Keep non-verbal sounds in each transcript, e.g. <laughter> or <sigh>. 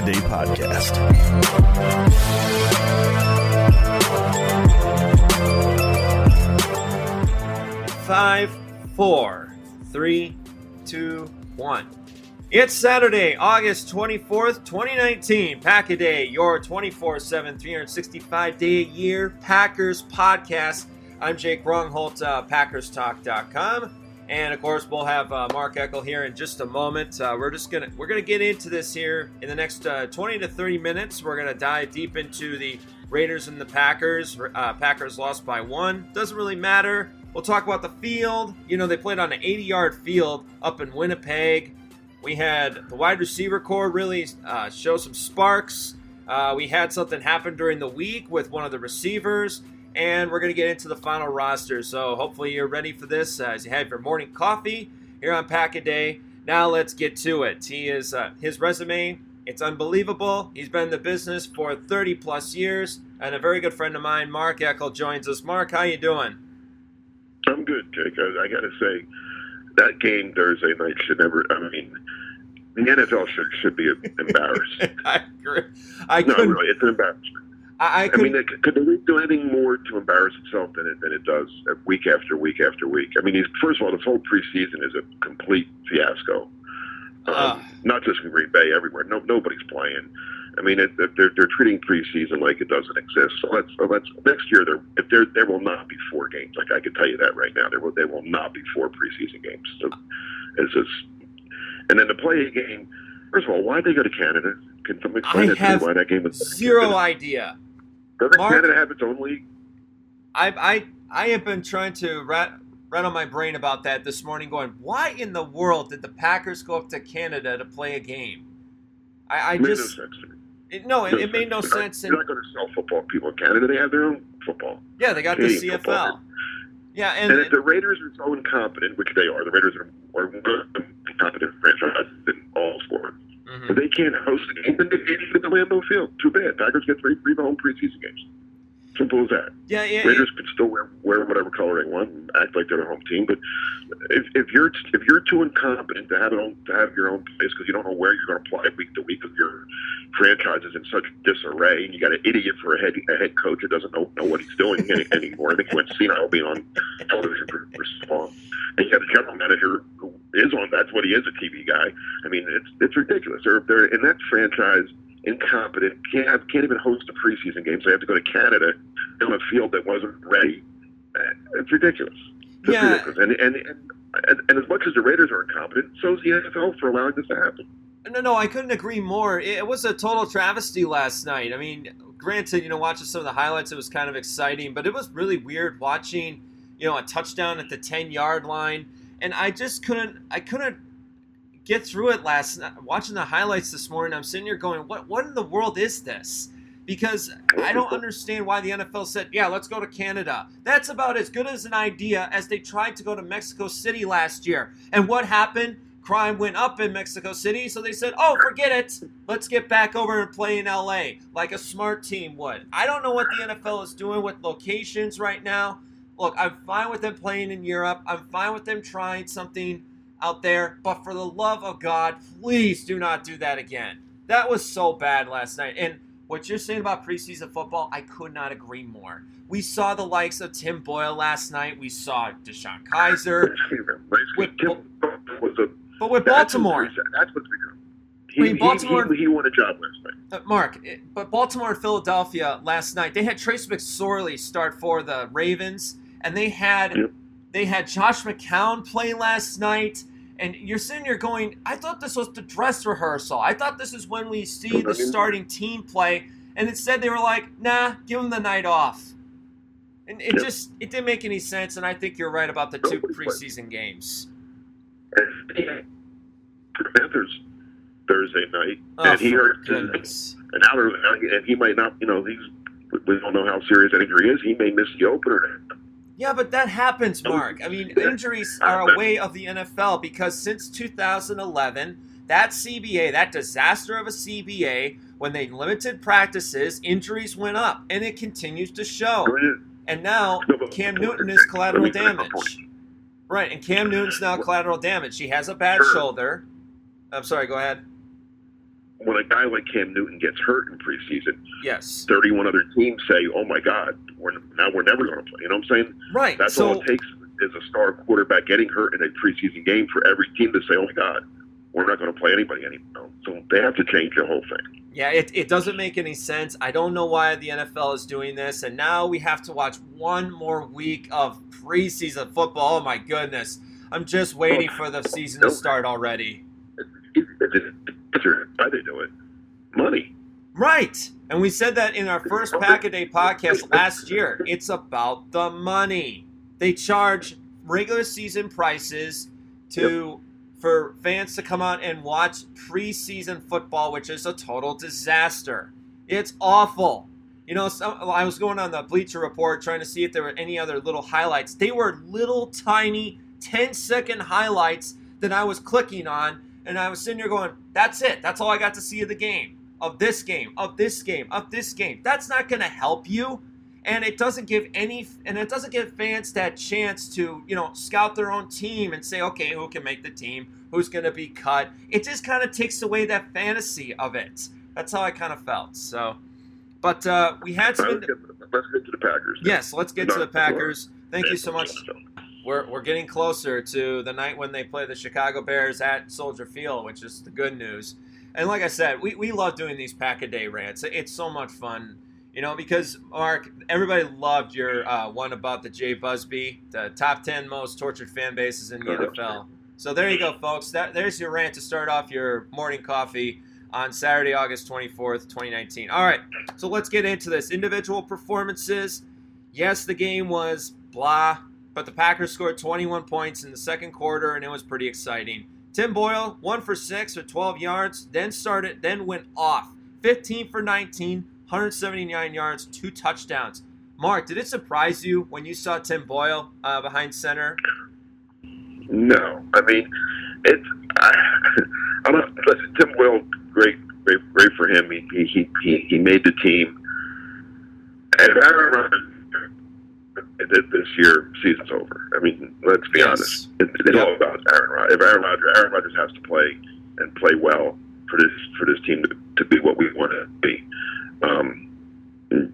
Day Podcast. Five, four, three, two, one. It's Saturday, August 24th, 2019. Pack a Day, your 24 7, 365 day a year Packers podcast. I'm Jake Rungholt, uh, PackersTalk.com. And of course, we'll have uh, Mark Eckel here in just a moment. Uh, we're just gonna we're gonna get into this here in the next uh, 20 to 30 minutes. We're gonna dive deep into the Raiders and the Packers. Uh, Packers lost by one. Doesn't really matter. We'll talk about the field. You know, they played on an 80 yard field up in Winnipeg. We had the wide receiver core really uh, show some sparks. Uh, we had something happen during the week with one of the receivers, and we're going to get into the final roster. So hopefully you're ready for this as you have your morning coffee here on Pack a Day. Now let's get to it. He is uh, his resume. It's unbelievable. He's been in the business for 30 plus years, and a very good friend of mine, Mark Eckel, joins us. Mark, how you doing? I'm good, Jake. I, I got to say, that game Thursday night should never. I mean, the NFL should should be <laughs> embarrassed. I agree. I no, really, it's an embarrassment. I, I, I couldn't- mean, could the league do anything more to embarrass itself than it than it does uh, week after week after week? I mean, first of all, this whole preseason is a complete fiasco. Um, Uh. not just in Green Bay, everywhere. No, nobody's playing. I mean, it, they're they're treating preseason like it doesn't exist. So let's so let's next year there if there there will not be four games. Like I can tell you that right now, there will there will not be four preseason games. So it's just and then to play a game. First of all, why did they go to Canada? Can someone explain I it to me why that game was zero Canada? idea. Doesn't Mark- Canada have its own league? I I I have been trying to rat rattle my brain about that this morning, going, why in the world did the Packers go up to Canada to play a game? I, I It made just no sense to me. it, no, it, it made no They're not- sense. You're not going to sell football people in Canada. They have their own football. yeah, they got the CFL. football. Yeah, And, and, if the Raiders are so incompetent, which they are, the Raiders are, are one of the incompetent franchises in all sports. Mhm. If they can't host a game, at the Lambeau Field. Too bad. Packers get three, three home preseason games. Simple as that. yeah, yeah, Raiders could still wear, wear whatever color they want, and act like they're their home team. But if, if you're if you're too incompetent to have it on, to have your own place because you don't know where you're going to play week to week, because your franchise is in such disarray, and you got an idiot for a head a head coach who doesn't know know what he's doing any, <laughs> anymore. I think he went senile being on television for, for so long. And you got a general manager who is on. That's what he is, a TV guy. I mean, it's it's ridiculous. They're they're in that franchise incompetent. Can't can't even host a preseason game. So they have to go to Canada on a field that wasn't ready. Uh, it's ridiculous. It's Yeah. ridiculous. And, and and and and as much as the Raiders are incompetent, so is the NFL for allowing this to happen. No, no, I couldn't agree more. It was a total travesty last night. I mean, granted, you know, watching some of the highlights, it was kind of exciting, but it was really weird watching, you know, a touchdown at the ten yard line, and I just couldn't, I couldn't get through it last night. Watching the highlights this morning, I'm sitting here going, what, what in the world is this? Because I don't understand why the NFL said, yeah, let's go to Canada. That's about as good as an idea as they tried to go to Mexico City last year. And what happened? Crime went up in Mexico City, so they said, oh, forget it. Let's get back over and play in LA like a smart team would. I don't know what the NFL is doing with locations right now. Look, I'm fine with them playing in Europe. I'm fine with them trying something out there, but for the love of God, please do not do that again. That was so bad last night. And what you're saying about preseason football, I could not agree more. We saw the likes of Tim Boyle last night. We saw DeShone Kizer. With- a But with Baltimore, That's what's become. He, I mean, Baltimore- he, he, he won a job last night. Uh, Mark, it- but Baltimore and Philadelphia last night, they had Trace McSorley start for the Ravens, and they had Yep. they had Josh McCown play last night. And you're sitting here going, I thought this was the dress rehearsal. I thought this is when we see the starting team play. And instead they were like, nah, give them the night off. And it Yep. just it didn't make any sense. And I think you're right about the two preseason games. And he had the Panthers Thursday night, Oh, and he hurt goodness. and and he might not. You know, he's we don't know how serious that injury is. He may miss the opener. Yeah, but that happens, Mark. I mean, injuries are a way of the NFL because since 2011, that CBA, that disaster of a CBA, when they limited practices, injuries went up, and it continues to show. And now Cam Newton is collateral Let me finish my damage. Right, and Cam Newton's now collateral damage. He has a bad shoulder. I'm sorry, go ahead. When a guy like Cam Newton gets hurt in preseason, Yes. 31 other teams say, "Oh my God, we're now we're never going to play." You know what I'm saying? Right. That's so all it takes is a star quarterback getting hurt in a preseason game for every team to say, "Oh my God, we're not going to play anybody anymore." So they have to change the whole thing. Yeah, it, it doesn't make any sense. I don't know why the NFL is doing this. And now we have to watch one more week of preseason football. Oh, my goodness. I'm just waiting oh, for the season to start already. It's, it's, why they do it? Money. Right. And we said that in our first Pack a Day podcast last year. It's about the money. They charge regular season prices to for fans to come out and watch preseason football, which is a total disaster. It's awful. You know, some, I was going on the Bleacher Report trying to see if there were any other little highlights. They were little tiny 10 second highlights that I was clicking on, and I was sitting there going, that's it. That's all I got to see of the game, of this game, of this game, of this game. That's not going to help you. And it doesn't give any, and it doesn't give fans that chance to, you know, scout their own team and say, okay, who can make the team? Who's going to be cut? It just kind of takes away that fantasy of it. That's how I kind of felt. So, but uh, we had some. Let's get, let's get to the Packers. Yes, let's get to the Packers. Thank you so much. We're, we're getting closer to the night when they play the Chicago Bears at Soldier Field, which is the good news. And like I said, we, we love doing these pack a day rants. It's so much fun, you know, because Mark, everybody loved your uh, one about the Jay Busbee, the top 10 most tortured fan bases in the NFL. So there you go, folks. That, there's your rant to start off your morning coffee on Saturday, August 24th, 2019. All right, so let's get into this. Individual performances. Yes, the game was blah, but the Packers scored 21 points in the second quarter, and it was pretty exciting. Tim Boyle, one for six or 12 yards, then started, then went off. 15 for 19, 179 yards, two touchdowns. Mark, did it surprise you when you saw Tim Boyle uh, behind center? No, I mean, it's. I, <laughs> I don't. Listen, Tim Will, great, great, great for him. He he he he made the team. And Rodgers did this year, season's over. I mean, let's be Yes. honest. It, it's Yep. all about Aaron Rodgers. If Aaron Rodgers, Aaron Rodgers has to play and play well for this for this team to, to be what we want to be. Um,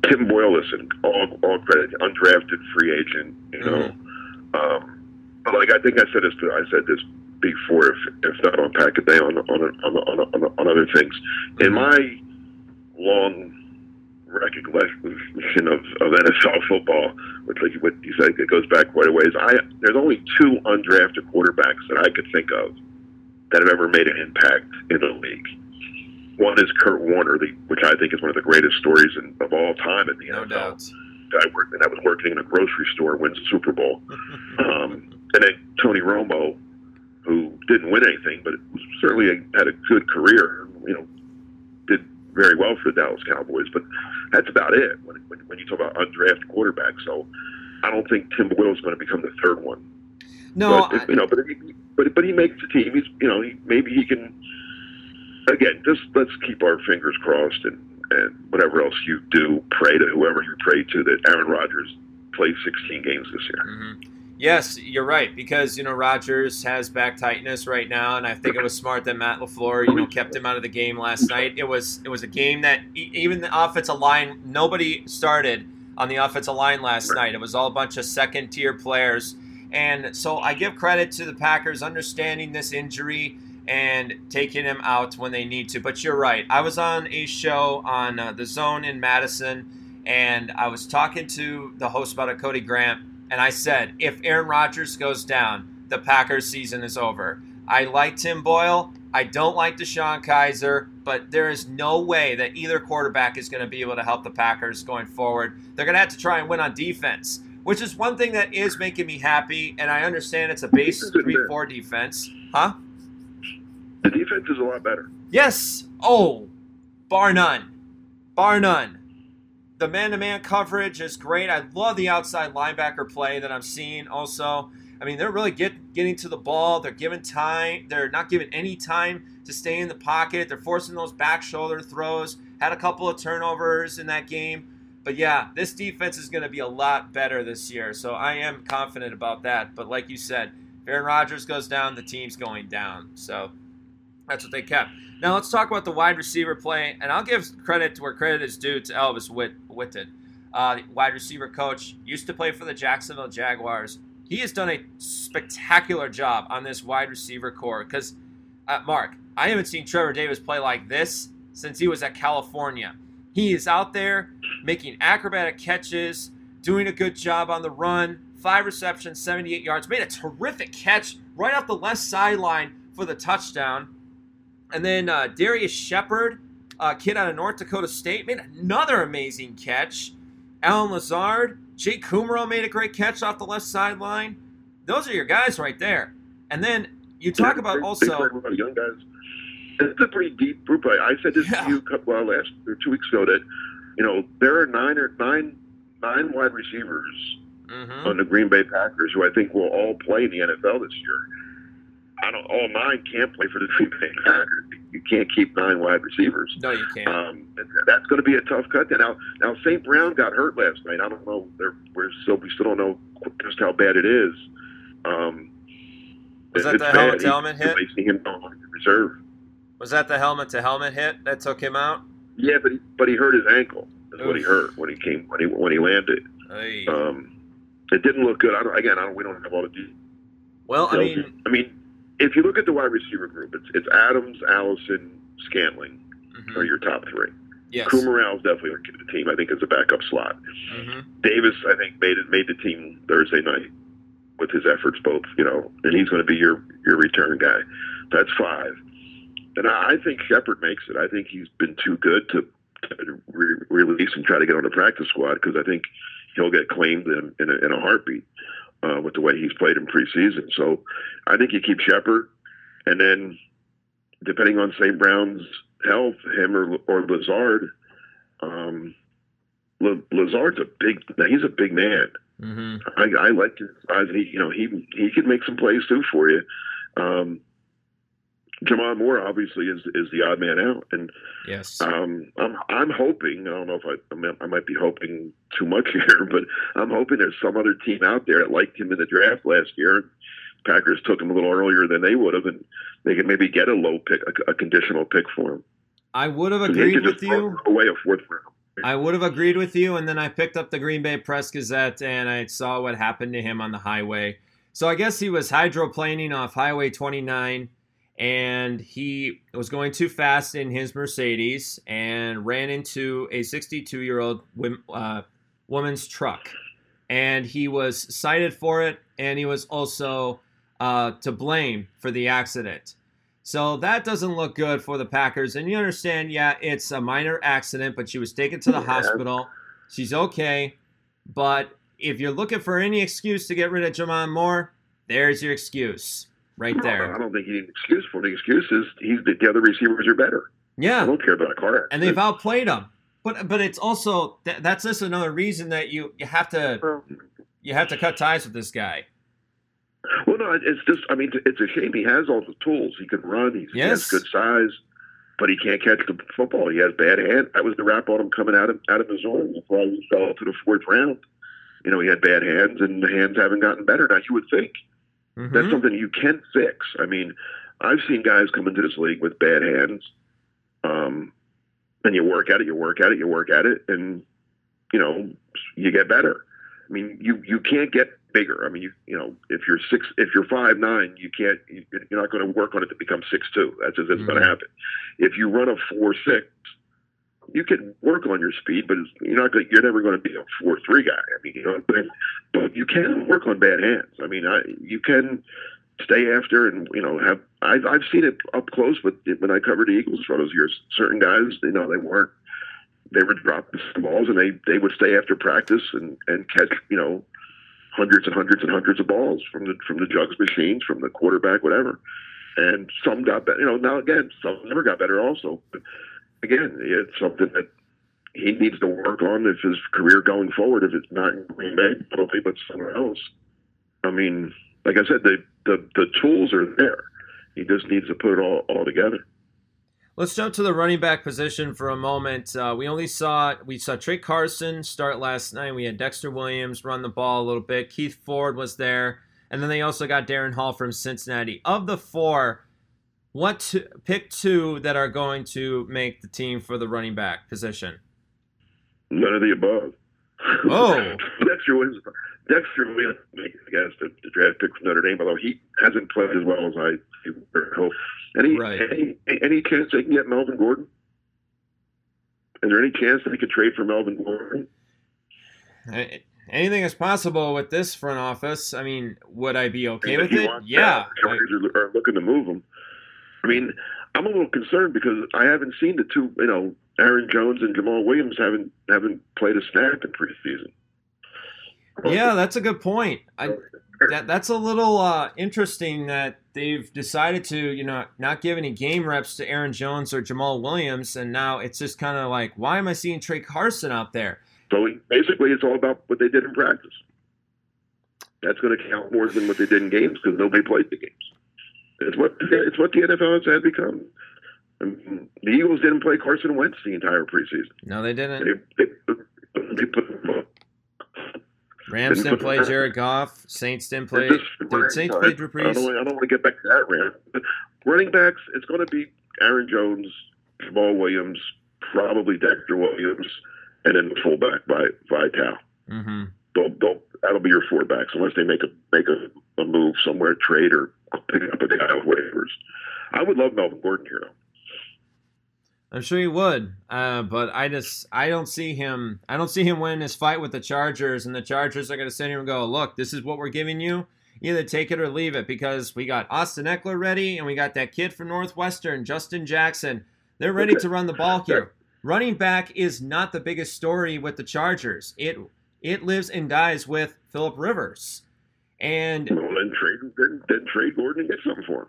Tim Boyle, listen, all all credit, undrafted free agent, you know. Um, but like I think I said this, I said this before, if, if not on Pack a Day, on on on, on, on, on other things. In my long recollection of, of NFL football, which like what you said, it goes back quite a ways. I there's only two undrafted quarterbacks that I could think of that have ever made an impact in the league. One is Kurt Warner, the, which I think is one of the greatest stories in, of all time in the no NFL. doubt. I worked, and I was working in a grocery store, wins the Super Bowl. <laughs> um, and then Tony Romo, who didn't win anything, but was certainly a, had a good career. You know, very well for the Dallas Cowboys, but that's about it when, when, when you talk about undrafted quarterbacks. So I don't think Tim Boyle is going to become the third one. No, but, I- you know, but he, but but he makes the team. He's you know he, maybe he can. Again, just let's keep our fingers crossed and and whatever else you do, pray to whoever you pray to that Aaron Rodgers plays 16 games this year. Mhm. Yes, you're right because you know Rodgers has back tightness right now, and I think it was smart that Matt LaFleur you know kept him out of the game last night. It was it was a game that even the offensive line nobody started on the offensive line last night. It was all a bunch of second tier players, and so I give credit to the Packers understanding this injury and taking him out when they need to. But you're right. I was on a show on uh, the Zone in Madison, and I was talking to the host about a Cody Grant, and I said, if Aaron Rodgers goes down, the Packers season is over. I like Tim Boyle. I don't like DeShone Kizer, but there is no way that either quarterback is going to be able to help the Packers going forward. They're going to have to try and win on defense, which is one thing that is making me happy. And I understand it's a base 3 4 defense. Huh? The defense is a lot better. Yes. Oh, bar none. Bar none. The man to man coverage is great. I love the outside linebacker play that I'm seeing also. I mean, they're really get, getting to the ball. They're giving time. They're not giving any time to stay in the pocket. They're forcing those back shoulder throws. Had a couple of turnovers in that game. But yeah, this defense is going to be a lot better this year. So I am confident about that. But like you said, Aaron Rodgers goes down, the team's going down. So that's what they kept. Now let's talk about the wide receiver play, and I'll give credit to where credit is due to Alvis Witt, Whitted, uh, wide receiver coach. Used to play for the Jacksonville Jaguars. He has done a spectacular job on this wide receiver core. Because, uh, Mark, I haven't seen Trevor Davis play like this since he was at California. He is out there making acrobatic catches, doing a good job on the run. Five receptions, 78 yards. Made a terrific catch right off the left sideline for the touchdown. And then uh, Darrius Shepherd, uh, kid out of North Dakota State, made another amazing catch. Allen Lazard, Jake Kumerow made a great catch off the left sideline. Those are your guys right there. And then you talk Yeah, about also. played with a lot of young guys. It's a pretty deep group. I, I said this Yeah. to you a couple well, last or two weeks ago that you know there are nine or nine nine wide receivers Mhm. on the Green Bay Packers who I think will all play in the NFL this year. I don't. All nine can't play for the Green Bay Packers. You can't keep nine wide receivers. No, you can't. Um, that's going to be a tough cut. Now, now St. Brown got hurt last night. I don't know. We're still we still don't know just how bad it is. Um, Was that the helmet to helmet hit? Him on reserve. Was that the helmet to helmet hit that took him out? Yeah, but he, but he hurt his ankle. That's what he hurt when he came when he when he landed. Um, it didn't look good. I don't, again, I don't, we don't have all the details. well, I mean, I mean, if you look at the wide receiver group, it's it's Adams, Allison, Scantling mhm. are your top three. yes. Kumerow's definitely going to get the team. I think as a backup slot. Mhm. Davis, I think, made it made the team Thursday night with his efforts, both you know, and he's going to be your your return guy. That's five, and I, I think Shepherd makes it. I think he's been too good to, to re- release and try to get on the practice squad because I think he'll get claimed in in a, in a heartbeat uh, with the way he's played in preseason. So I think you keep Shepherd, and then depending on St. Brown's health, him or or Lazard. Um, La- Lazard's a big. He's a big man. Mhm. I, I like. He, you know, he he can make some plays too for you. Um, J'Mon Moore obviously is is the odd man out, and Yes. um, I'm I'm hoping. I don't know if I I, mean, I might be hoping too much <laughs> here, but I'm hoping there's some other team out there that liked him in the draft last year. Packers took him a little earlier than they would have, and they could maybe get a low pick, a, a conditional pick for him. I would have agreed with you. away a fourth round. I would have agreed with you, and then I picked up the Green Bay Press Gazette and I saw what happened to him on the highway. So I guess he was hydroplaning off Highway 29 and he was going too fast in his Mercedes and ran into a 62 year old uh, woman's truck. And he was cited for it, and he was also uh, to blame for the accident. So that doesn't look good for the Packers. And you understand, yeah, it's a minor accident, but she was taken to the yeah. hospital. She's okay. But if you're looking for any excuse to get rid of J'Mon Moore, there's your excuse right there. I don't think you need an excuse for The excuse is he's the other receivers are better. Yeah, I don't care about a. And they've outplayed him. But but it's also that, that's just another reason that you you have to you have to cut ties with this guy. Well, no, it's just I mean it's a shame he has all the tools. He can run. He's, yes. He has good size, but he can't catch the football. He has bad hand. That was the rap on him coming out of out of Missouri. That's why he fell to the fourth round. You know, he had bad hands, and the hands haven't gotten better. Now you would think Mm-hmm. That's something you can fix. I mean, I've seen guys come into this league with bad hands, um, and you work at it, you work at it, you work at it, and you know you get better. I mean, you you can't get bigger. I mean, you you know, if you're six, if you're five nine, you can't. You're not going to work on it to become six two. That's just mm-hmm. going to happen. If you run a four six, you can work on your speed, but you're not going. You're never going to be a four three guy. I mean, you know, but, but you can work on bad hands. I mean, I you can stay after and you know have. I've I've seen it up close with when I covered the Eagles for those years. Certain guys, you know, they weren't. They would drop the balls and they they would stay after practice and and catch you know hundreds and hundreds and hundreds of balls from the from the jugs machines from the quarterback whatever. And some got better. You know, now again, some never got better also. But, again, it's something that he needs to work on if his career going forward. If it's not in Green Bay, probably, but somewhere else. I mean, like I said, the the, the tools are there. He just needs to put it all, all together. Let's jump to the running back position for a moment. Uh, we only saw we saw Tra Carson start last night. We had Dexter Williams run the ball a little bit. Keith Ford was there, and then they also got Darren Hall from Cincinnati. Of the four, what to, pick two that are going to make the team for the running back position? None of the above. Oh, <laughs> Dexter Williams. Dexter Williams, I guess, the, the draft pick from Notre Dame, although he hasn't played as well as I hope. Any, right. any any chance they can get Melvin Gordon? Is there any chance that they could trade for Melvin Gordon? I, anything is possible with this front office. I mean, would I be okay with it? Yeah. Chargers are, are looking to move him. I mean, I'm a little concerned because I haven't seen the two, you know, Aaron Jones and Jamaal Williams haven't haven't played a snap in preseason. Yeah, that's a good point. I, that, that's a little uh, interesting that they've decided to, you know, not give any game reps to Aaron Jones or Jamaal Williams, and now it's just kind of like, why am I seeing Tra Carson out there? So basically, it's all about what they did in practice. That's going to count more than what they did in games because nobody played the games. It's what it's what the NFL has had become. I mean, the Eagles didn't play Carson Wentz the entire preseason. No, they didn't. They, they, they put, Rams didn't play Jared Goff. Saints didn't play. Did Saints play Drew Brees? I don't, I don't want to get back to that rant. But running backs, it's going to be Aaron Jones, Jamaal Williams, probably Dexter Williams, and then the fullback by Vitale. Mm-hmm. They'll, they'll, that'll be your four backs unless they make a make a, a move somewhere, trade or picking up a guy with waivers. I would love Melvin Gordon here, though. I'm sure he would, uh, but I just I don't see him. I don't see him winning his fight with the Chargers, and the Chargers are going to sit here and go, "Look, this is what we're giving you. Either take it or leave it." Because we got Austin Ekeler ready, and we got that kid from Northwestern, Justin Jackson. They're ready to run the ball here. Running back is not the biggest story with the Chargers. It it lives and dies with Philip Rivers. And well, then trade then, then trade Gordon and get something for him.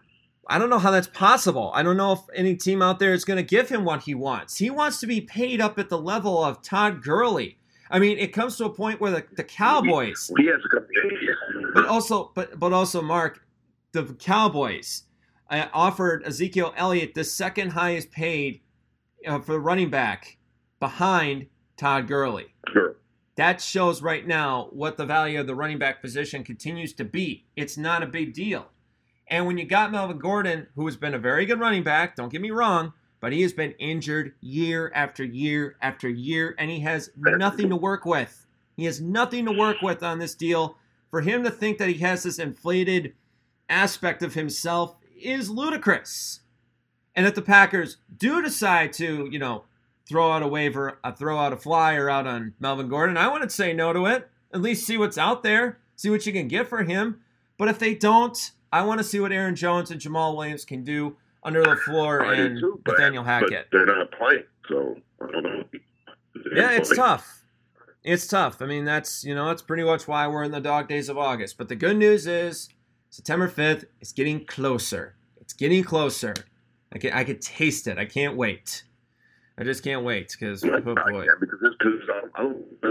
I don't know how that's possible. I don't know if any team out there is going to give him what he wants. He wants to be paid up at the level of Todd Gurley. I mean, it comes to a point where the, the Cowboys. He, he has a but also, but but also, Mark, the Cowboys uh, offered Ezekiel Elliott the second highest paid uh, for running back behind Todd Gurley. Sure that shows right now what the value of the running back position continues to be. It's not a big deal. And when you got Melvin Gordon, who has been a very good running back, don't get me wrong, but he has been injured year after year after year, and he has nothing to work with. He has nothing to work with on this deal. for him to think that he has this inflated aspect of himself is ludicrous. And if the Packers do decide to, you know, throw out a waiver, uh, throw out a flyer out on Melvin Gordon, I wouldn't say no to it. At least see what's out there, see what you can get for him. But if they don't, I want to see what Aaron Jones and Jamaal Williams can do under LaFleur and too, but, Nathaniel Hackett. they're not playing, so I don't know. yeah, it's tough. It's tough. I mean, that's you know that's pretty much why we're in the dog days of August. But the good news is September fifth is getting closer. It's getting closer. I can I could taste it. I can't wait. I just can't wait because oh boy. because because I'm, I'm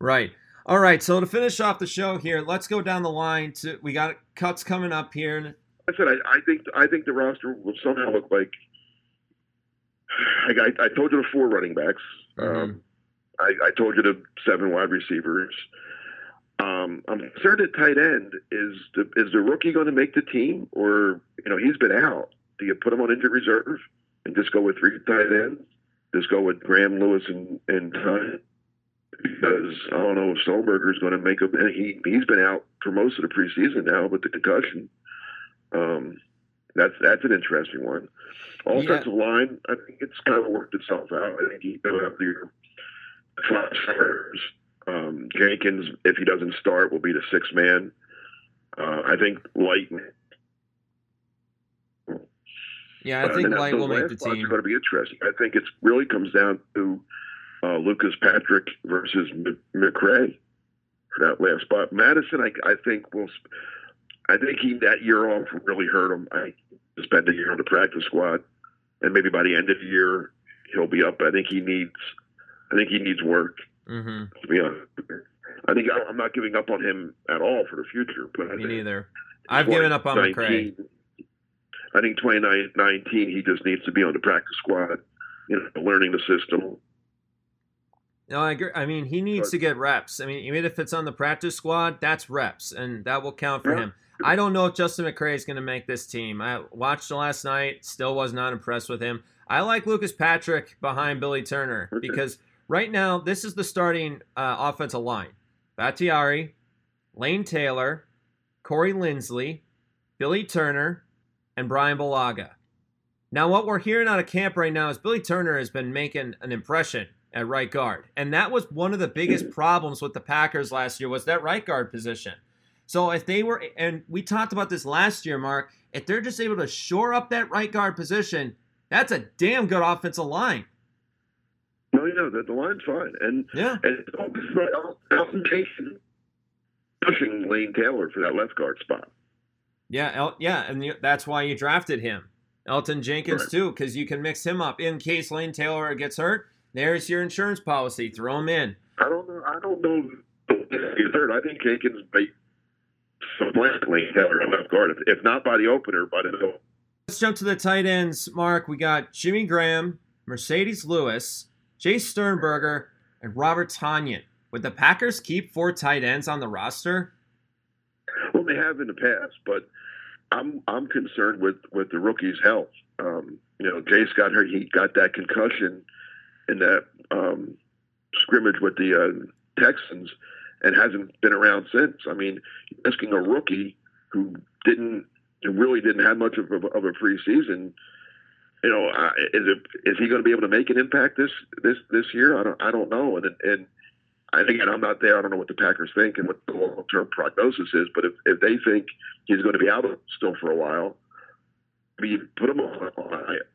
Right. All right. So to finish off the show here, let's go down the line. To we got cuts coming up here. I said I, I think I think the roster will somehow look like. I, I, I told you the four running backs. Mm-hmm. Um, I, I told you the seven wide receivers. Um, I'm concerned at tight end. Is the is the rookie going to make the team, or you know he's been out? Do you put him on injured reserve and just go with three tight ends? Just go with Graham Lewis and and Tunt? Because I don't know if Sternberger is going to make him. He he's been out for most of the preseason now with the concussion. Um, that's that's an interesting one. Offensive yeah. line, I think it's kind of worked itself out. I think you have your five starters um, Jenkins, if he doesn't start, will be the sixth man. Uh, I think Light. Yeah, I think uh, Light will make the team. It's going to be interesting. I think it really comes down to uh, Lucas Patrick versus M- McCray for that last spot. Madison, I, I think will. I think he that year off really hurt him. I spent a year on the practice squad, and maybe by the end of the year he'll be up. I think he needs. I think he needs work. Mm-hmm. To be honest, I think I'm not giving up on him at all for the future. But I me neither. I've given up on McCray. I think 2019 he just needs to be on the practice squad, you know, learning the system. No, I agree. I mean, he needs to get reps. I mean, even if it's on the practice squad, that's reps, and that will count for yeah. him. I don't know if Justin McCray is going to make this team. I watched last night, still was not impressed with him. I like Lucas Patrick behind Billy Turner because right now, this is the starting uh, offensive line Bakhtiari, Lane Taylor, Corey Linsley, Billy Turner, and Brian Bulaga. Now, what we're hearing out of camp right now is Billy Turner has been making an impression at right guard. And that was one of the biggest <clears throat> problems with the Packers last year was that right guard position. So if they were and we talked about this last year, Mark, if they're just able to shore up that right guard position, that's a damn good offensive line. Oh, no, you know, the, the line's fine. And yeah. and Elgton Jason pushing Lane Taylor for that left guard spot. Yeah, El- yeah, and you, that's why you drafted him. Elgton Jenkins too, because you can mix him up in case Lane Taylor gets hurt. There's your insurance policy. Throw him in. I don't know. I don't know. He's hurt. I think Jenkins may supplant Lane Taylor at left guard, if, if not by the opener, by the middle. Let's jump to the tight ends, Mark. We got Jimmy Graham, Marcedes Lewis, Jace Sternberger, and Robert Tonyan. Would the Packers keep four tight ends on the roster? Have in the past, but I'm I'm concerned with with the rookie's health. Um, you know, Jace got hurt; he got that concussion in that um, scrimmage with the uh, Texans, and hasn't been around since. I mean, asking a rookie who didn't really didn't have much of a, of a preseason you know, is it is he going to be able to make an impact this this this year? I don't I don't know. And and I again, I'm not there. I don't know what the Packers think and what the long term prognosis is. But if if they think he's going to be out still for a while, you put him on,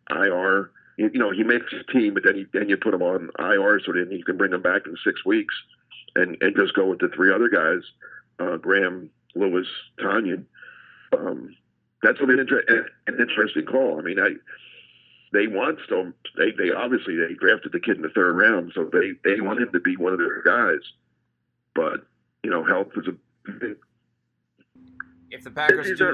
IR. You, know, he makes his team, but then you then you put him on IR so then you can bring him back in six weeks, and and just go with the three other guys, uh, Graham, Lewis, Tonyan. Um, that's an, inter- an interesting call. I mean, I they want Stone. They they obviously they drafted the kid in the third round, so they they want him to be one of their guys. But you know, health is a. If the Packers do,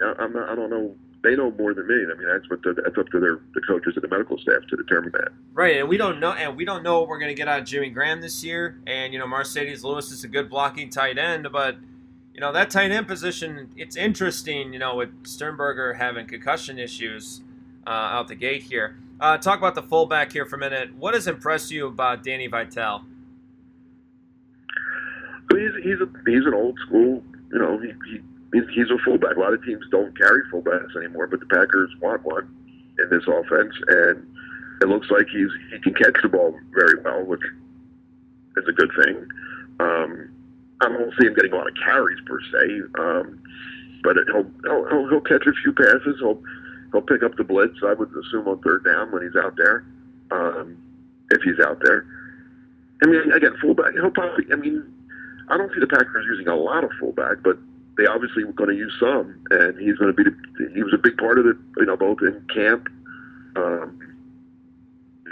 yeah, I'm not, I don't know. They know more than me. I mean, that's what the, that's up to their the coaches and the medical staff to determine that. Right, and we don't know, and we don't know what we're going to get out of Jimmy Graham this year. And you know, Marcedes Lewis is a good blocking tight end, but you know that tight end position, it's interesting. You know, with Sternberger having concussion issues uh, out the gate here. Uh, talk about the fullback here for a minute. What has impressed you about Danny Vitale? He's, he's a he's an old school. You know, he, he he's, a fullback. A lot of teams don't carry fullbacks anymore, but the Packers want one in this offense, and it looks like he's he can catch the ball very well, which is a good thing. Um, I don't see him getting a lot of carries per se, um, but he'll, he'll he'll catch a few passes. He'll he'll pick up the blitz. I would assume on third down when he's out there, um, if he's out there. I mean, again, fullback. He'll probably. I mean, I don't see the Packers using a lot of fullback, but they obviously were going to use some, and he's going to be. He was a big part of it. You know, both in camp. Um,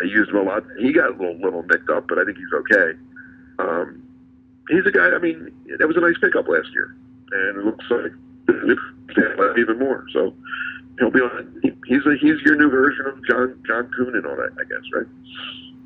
they used him a lot. He got a little little nicked up, but I think he's okay. Um, he's a guy. I mean, that was a nice pickup last year, and it looks like <laughs> even more. So he'll be on. He's a, he's your new version of John John Kuhn and all that, I guess, right?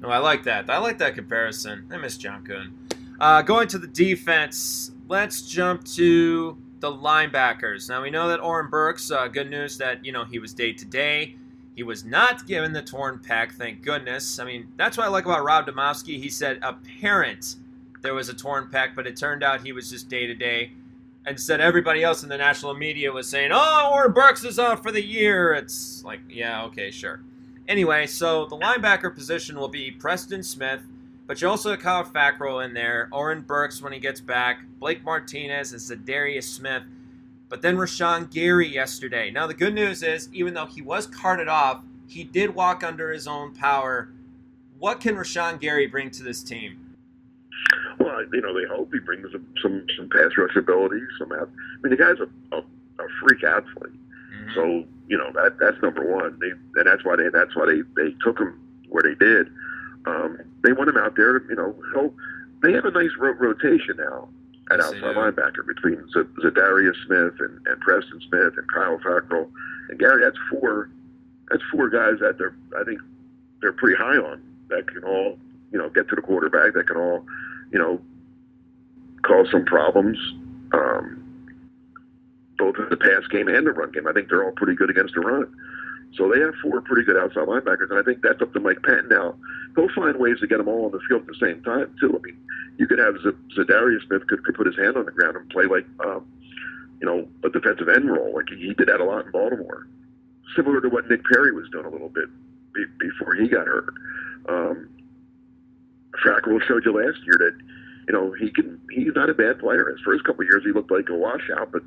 No, I like that. I like that comparison. I miss John Kuhn. Uh, going to the defense, let's jump to the linebackers. Now we know that Oren Burks. Uh, good news that you know he was day to day. He was not given the torn pec, thank goodness. I mean, that's what I like about Rob Demovsky. He said apparent there was a torn pec, but it turned out he was just day to day. Instead, everybody else in the national media was saying, "Oh, Oren Burks is out for the year." It's like, yeah, okay, sure. Anyway, so the linebacker position will be Preston Smith, but you also have Kyle Fackrell in there, Oren Burks when he gets back, Blake Martinez, and Za'Darius Smith. But then Rashan Gary yesterday. Now the good news is, even though he was carted off, he did walk under his own power. What can Rashan Gary bring to this team? Well, you know, they hope he brings some some, some pass rush ability. Some, I mean, the guy's a, a, a freak athlete. Mm-hmm. So you know that that's number one. They and that's why they that's why they they took him where they did. Um, they want him out there. You know, he'll, they have a nice ro- rotation now at yes, outside linebacker between Z- Za'Darius Smith and, and Preston Smith and Kyle Fackrell and Gary. That's four. That's four guys that they're. I think they're pretty high on that can all you know get to the quarterback. That can all you know cause some problems. Um, both in the pass game and the run game. I think they're all pretty good against the run. So they have four pretty good outside linebackers, and I think that's up to Mike Pettine now. He'll find ways to get them all on the field at the same time too. I mean, you could have Z- Za'Darius Smith could, could put his hand on the ground and play like, um, you know, a defensive end role. Like he did that a lot in Baltimore, similar to what Nick Perry was doing a little bit be, before he got hurt. Um, Fackrell showed you last year that, you know, he can. He's not a bad player. His first couple of years, he looked like a washout, but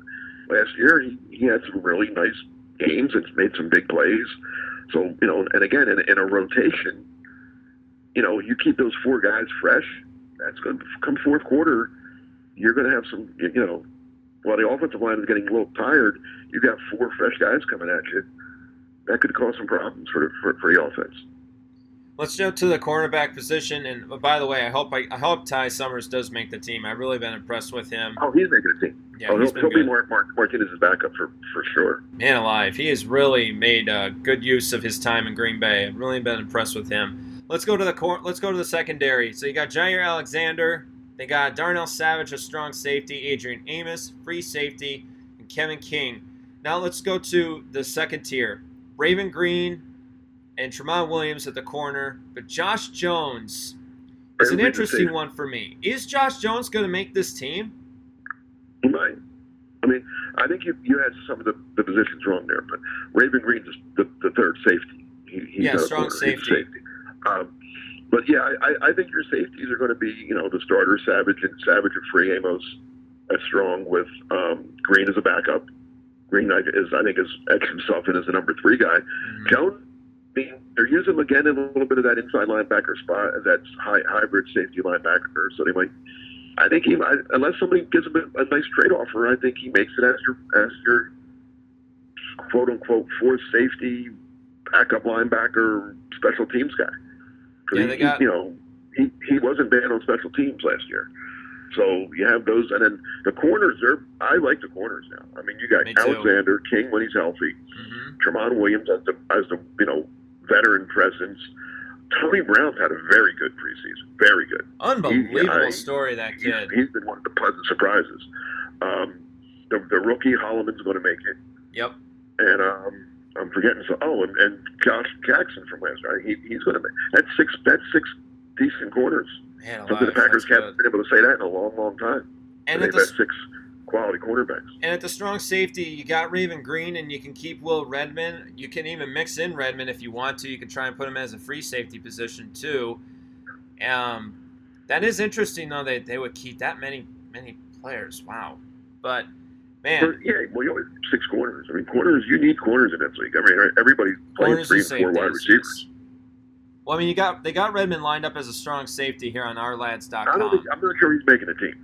last year he, he had some really nice games and made some big plays. So you know, and again, in, in a rotation, you know, you keep those four guys fresh. That's going to come fourth quarter. You're going to have some, you know, while the offensive line is getting a little tired, you got four fresh guys coming at you. That could cause some problems for for, for the offense. Let's jump to the cornerback position. And by the way, I hope I, I, hope Ty Summers does make the team. I've really been impressed with him. Oh, he's making the team. Yeah, oh, he'll, he'll be Mark, Mark Martinez's backup for for sure. Man alive, he has really made uh, good use of his time in Green Bay. I've really been impressed with him. Let's go to the cor- let's go to the secondary. So you got Jaire Alexander. They got Darnell Savage, a strong safety. Adrian Amos, free safety, and Kevin King. Now let's go to the second tier. Raven Greene, and Tramon Williams at the corner. But Josh Jones is an interesting one for me. Is Josh Jones going to make this team? He might. I mean, I think you you had some of the, the positions wrong there, but Raven Greene is the, the third safety. He, he's yeah, strong safety. safety. Um, but yeah, I, I think your safeties are going to be, you know, the starter Savage and Savage and Free Amos as strong with um, Greene as a backup. Greene is, I think, is etched himself in as the number three guy. Mm-hmm. Jones they're using him again in a little bit of that inside linebacker spot, that high, hybrid safety linebacker. So they might, I think he, unless somebody gives him a, a nice trade offer, I think he makes it as your as your quote unquote fourth safety, backup linebacker, special teams guy. Yeah, they got you know he he wasn't bad on special teams last year. So you have those, and then the corners. Are I like the corners now. I mean, you got Alexander King when he's healthy, mm-hmm. Tramon Williams as the as the you know veteran presence. Tony Brown's had a very good preseason. Very good. Unbelievable he, story, that kid. He's, he's been one of the pleasant surprises. Um, the, the rookie Hollman's going to make it. Yep. And um, I'm forgetting so. Oh, and, and Josh Jackson from last night. He, he's going to make that's six. That's six decent corners. Man, Something the Packers haven't been able to say that in a long, long time. And, and they've the, six quality quarterbacks. And at the strong safety, you got Raven Greene, and you can keep Will Redmond. You can even mix in Redmond if you want to. You can try and put him as a free safety position too. Um, that is interesting though. They they would keep that many many players. Wow, but. Man. But, yeah, well, you always six corners. I mean, corners. You need corners in this league. I mean, everybody plays three and four wide receivers. Well, I mean, you got they got Redmond lined up as a strong safety here on ourlads.com. I I'm not sure he's making a team.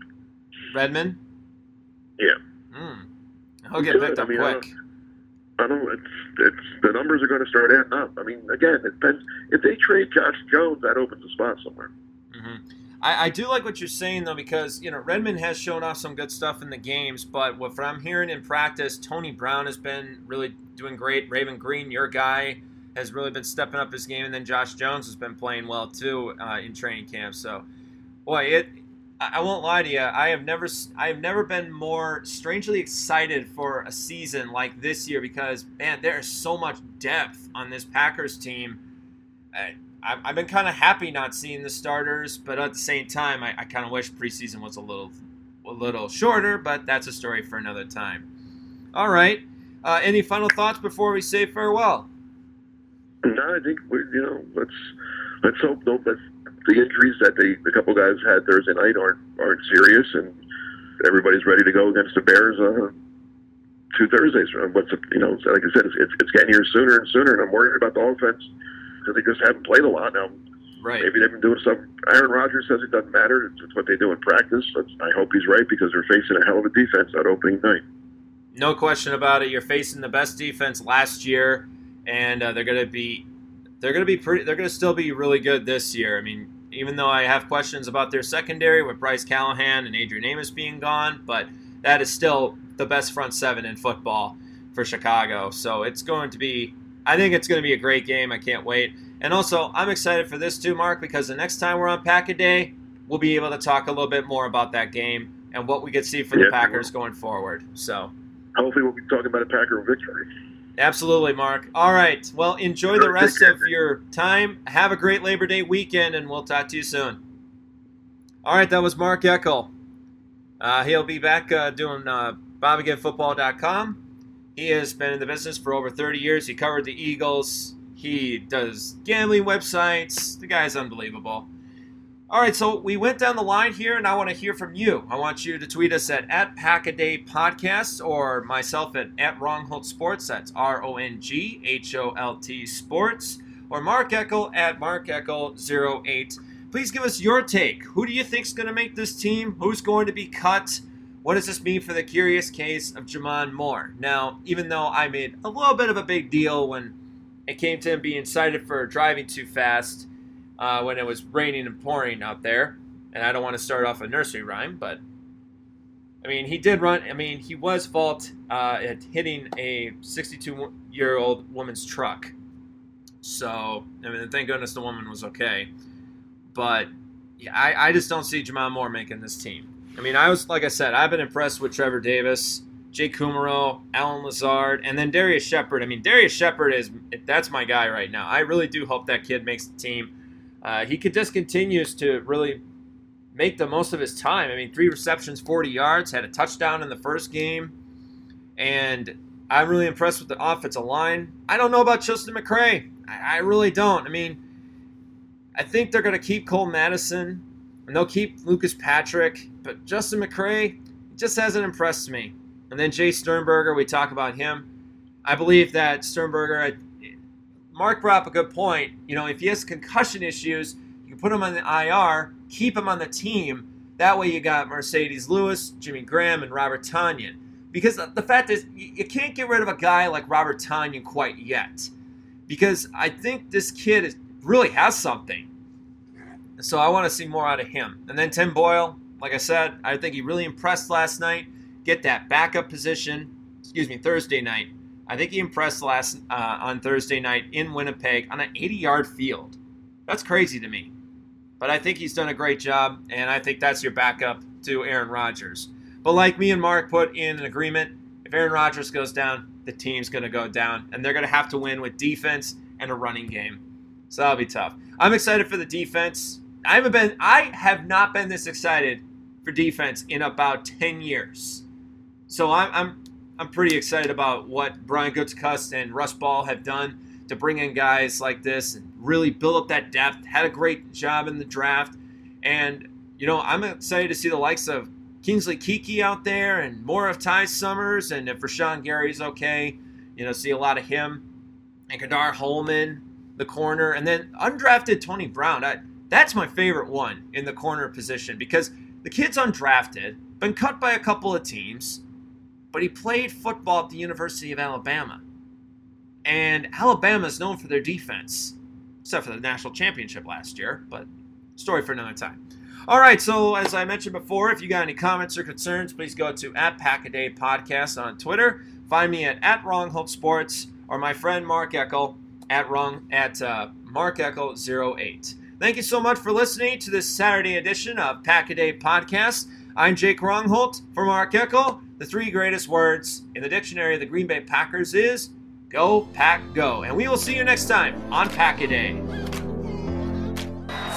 Redmond. Yeah. Mm. He'll get picked up I mean, quick. I don't, I don't. It's it's the numbers are going to start adding up. I mean, again, it depends. If they trade Josh Jones, that opens a spot somewhere. Mm-hmm. I, I do like what you're saying though, because you know Redmond has shown off some good stuff in the games, but what I'm hearing in practice, Tony Brown has been really doing great. Raven Greene, your guy, has really been stepping up his game, and then Josh Jones has been playing well too uh, in training camp. So, boy, it I won't lie to you. I have never I have never been more strangely excited for a season like this year because man, there is so much depth on this Packers team. I, I've been kind of happy not seeing the starters, but at the same time, I, I kind of wish preseason was a little a little shorter. But that's a story for another time. All right. Uh, any final thoughts before we say farewell? No, I think we you know let's let's hope no, let's the injuries that they, the couple guys had Thursday night aren't aren't serious, and everybody's ready to go against the Bears uh, two Thursdays. What's the, you know, like I said, it's, it's, it's getting here sooner and sooner, and I'm worried about the offense because they just haven't played a lot now. Right. Maybe they've been doing some. Aaron Rodgers says it doesn't matter. It's, it's what they do in practice. I hope he's right because they're facing a hell of a defense that opening night. No question about it. You're facing the best defense last year, and uh, they're going to be they're going to be pretty. They're going to still be really good this year. I mean, even though I have questions about their secondary with Bryce Callahan and Adrian Amos being gone, but that is still the best front seven in football for Chicago. So it's going to be. I think it's going to be a great game. I can't wait. And also, I'm excited for this too, Mark, because the next time we're on Pack a Day, we'll be able to talk a little bit more about that game and what we could see for yeah, the Packers going forward. So hopefully, we'll be talking about a Packer victory. Absolutely, Mark. All right. Well, enjoy the rest of your time. Have a great Labor Day weekend, and we'll talk to you soon. All right, that was Mark Eckel. Uh, he'll be back uh, doing uh, BobAgainFootball.com. He has been in the business for over 30 years. He covered the Eagles. He does gambling websites. The guy's unbelievable. All right, so we went down the line here, and I want to hear from you. I want you to tweet us at, at Packaday Podcast or myself at, at Rongholt Sports. That's R O N G H O L T Sports. Or Mark Eckel at Mark Eckel 08. Please give us your take. Who do you think is going to make this team? Who's going to be cut? What does this mean for the curious case of J'Mon Moore? Now, even though I made a little bit of a big deal when it came to him being cited for driving too fast, uh, when it was raining and pouring out there. And I don't want to start off a nursery rhyme, but I mean, he did run. I mean, he was fault uh, at hitting a 62 year old woman's truck. So, I mean, thank goodness the woman was okay. But yeah, I, I just don't see J'Mon Moore making this team. I mean, I was, like I said, I've been impressed with Trevor Davis, Jake Kumerow, Allen Lazard, and then Darrius Shepherd. I mean, Darrius Shepherd is, that's my guy right now. I really do hope that kid makes the team. Uh, he could just continues to really make the most of his time. I mean, three receptions, 40 yards, had a touchdown in the first game, and I'm really impressed with the offensive line. I don't know about Justin McCray. I, I really don't. I mean, I think they're going to keep Cole Madison, and they'll keep Lucas Patrick, but Justin McCray just hasn't impressed me. And then Jace Sternberger, we talk about him. I believe that Sternberger Mark brought up a good point. You know, if he has concussion issues, you can put him on the IR, keep him on the team. That way, you got Marcedes Lewis, Jimmy Graham, and Robert Tonyan. Because the fact is, you can't get rid of a guy like Robert Tonyan quite yet. Because I think this kid is, really has something. So I want to see more out of him. And then Tim Boyle, like I said, I think he really impressed last night. Get that backup position, excuse me, Thursday night I think he impressed last uh, on Thursday night in Winnipeg on an 80-yard field. That's crazy to me, but I think he's done a great job, and I think that's your backup to Aaron Rodgers. But like me and Mark put in an agreement, if Aaron Rodgers goes down, the team's going to go down, and they're going to have to win with defense and a running game. So that'll be tough. I'm excited for the defense. I haven't been, I have not been this excited for defense in about 10 years. So I'm, I'm, I'm pretty excited about what Brian Gutekunst and Russ Ball have done to bring in guys like this and really build up that depth. Had a great job in the draft. And, you know, I'm excited to see the likes of Kingsley Keke out there and more of Ty Summers. And if Rashan Gary's okay, you know, see a lot of him. And Ka'dar Hollman, the corner. And then undrafted Tony Brown. I, that's my favorite one in the corner position because the kid's undrafted, been cut by a couple of teams, but he played football at the University of Alabama. And Alabama is known for their defense, except for the national championship last year, but story for another time. All right, so as I mentioned before, if you got any comments or concerns, please go to at Packaday Podcast on Twitter. Find me at, at Rongholt Sports or my friend Mark Eckel at wrong at uh, Mark Eckel 08. Thank you so much for listening to this Saturday edition of Packaday Podcast. I'm Jake Rongholt for Mark Eckel. The three greatest words in the dictionary of the Green Bay Packers is Go Pack Go. And we will see you next time on Pack a Day.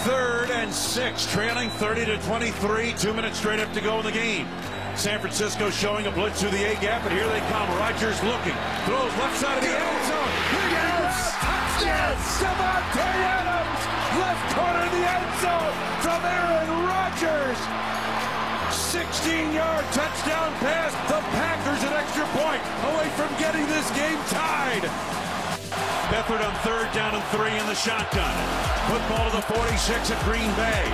Third and six, trailing 30 to 23. Two minutes straight up to go in the game. San Francisco showing a blitz through the A gap, and here they come. Rodgers looking, throws left side of the end zone. Yes! Davante Adams, left corner of the end zone from Aaron Rodgers. 16-yard touchdown pass. The Packers an extra point away from getting this game tied. Beathard on third down and three in the shotgun. Football to the 46 at Green Bay.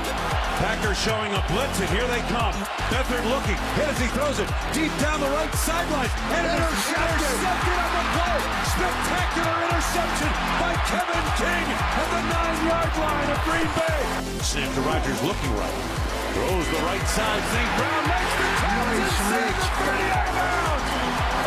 Packers showing a blitz, and here they come. Beathard looking, hit as he throws it deep down the right sideline. And intercepted. intercepted on the play. Spectacular interception by Kevin King at the nine-yard line of Green Bay. Snap to Rodgers looking right. Throws the right side. St. Brown makes the catch and saves the 30-yard bound.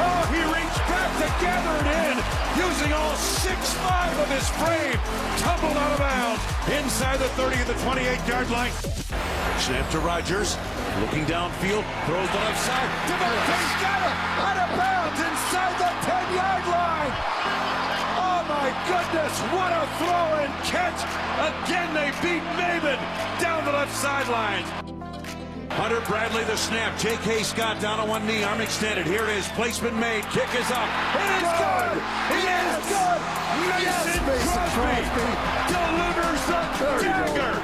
Oh, he reached back to gather it in, using all 6'5 of his frame. Tumbled out of bounds inside the 30 of the 28-yard line. Snap to Rodgers. looking downfield, throws the left side. Davante's got it out of bounds inside the 10-yard line. Oh my goodness, what a throw and catch. Again, they beat Maven down left sideline. Hunter Bradley the snap. J.K. Scott down on one knee, arm extended. Here it is. Placement made. Kick is up. It is good. It is good. Mason, Mason Crosby, delivers the dagger.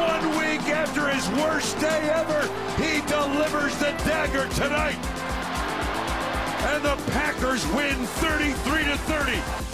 One week after his worst day ever, he delivers the dagger tonight. And the Packers win 33 to 30.